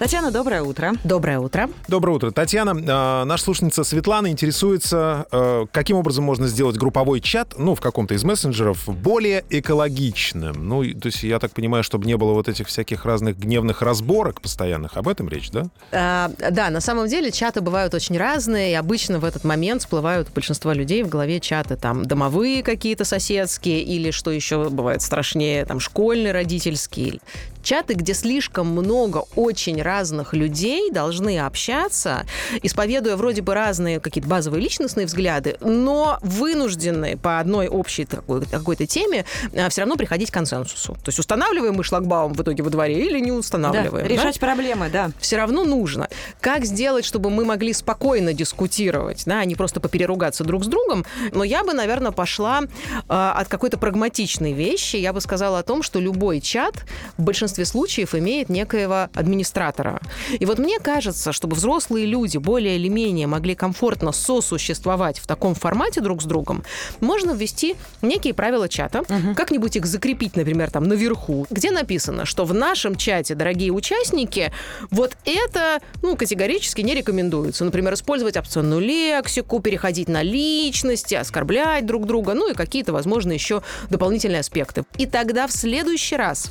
Татьяна, доброе утро. Доброе утро. Доброе утро. Татьяна, э, наша слушательница Светлана интересуется, э, каким образом можно сделать групповой чат, ну, в каком-то из мессенджеров, более экологичным. Ну, то есть я так понимаю, чтобы не было вот этих всяких разных гневных разборок постоянных. Об этом речь, да? А, да, на самом деле чаты бывают очень разные, и обычно в этот момент всплывают у большинства людей в голове чаты там домовые какие-то соседские, или что еще бывает страшнее, там школьные, родительские. Чаты, где слишком много очень разных людей должны общаться, исповедуя вроде бы разные какие-то базовые личностные взгляды, но вынуждены по одной общей такой, какой-то теме все равно приходить к консенсусу. То есть устанавливаем мы шлагбаум в итоге во дворе или не Да, устанавливаем. да? решать проблемы, да. все равно нужно. Как сделать, чтобы мы могли спокойно дискутировать, да, а не просто попереругаться друг с другом? Но я бы, наверное, пошла э, от какой-то прагматичной вещи. Я бы сказала о том, что любой чат в большинстве случаев имеет некоего администратора. И вот мне кажется, чтобы взрослые люди более или менее могли комфортно сосуществовать в таком формате друг с другом, можно ввести некие правила чата, как-нибудь их закрепить, например, там наверху, где написано, что в нашем чате, дорогие участники, вот это, ну, категорически не рекомендуется. Например, использовать опционную лексику, переходить на личности, оскорблять друг друга, ну и какие-то, возможно, еще дополнительные аспекты. И тогда в следующий раз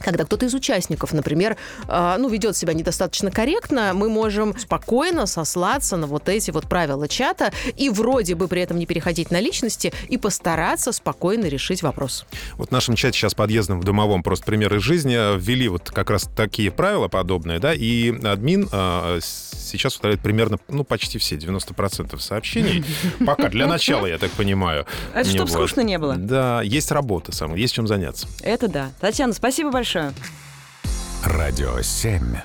когда кто-то из участников, например, э, ну, ведет себя недостаточно корректно, мы можем спокойно сослаться на вот эти вот правила чата и вроде бы при этом не переходить на личности и постараться спокойно решить вопрос. Вот в нашем чате сейчас подъездом в домовом просто пример из жизни э, ввели вот как раз такие правила подобные, да, и админ э, сейчас удаляет примерно, ну, почти все, 90% сообщений. Пока, для начала, я так понимаю. Это чтоб Вот. скучно не было. Да, есть работа самая, есть чем заняться. Это да. Татьяна, спасибо большое. Радио 7.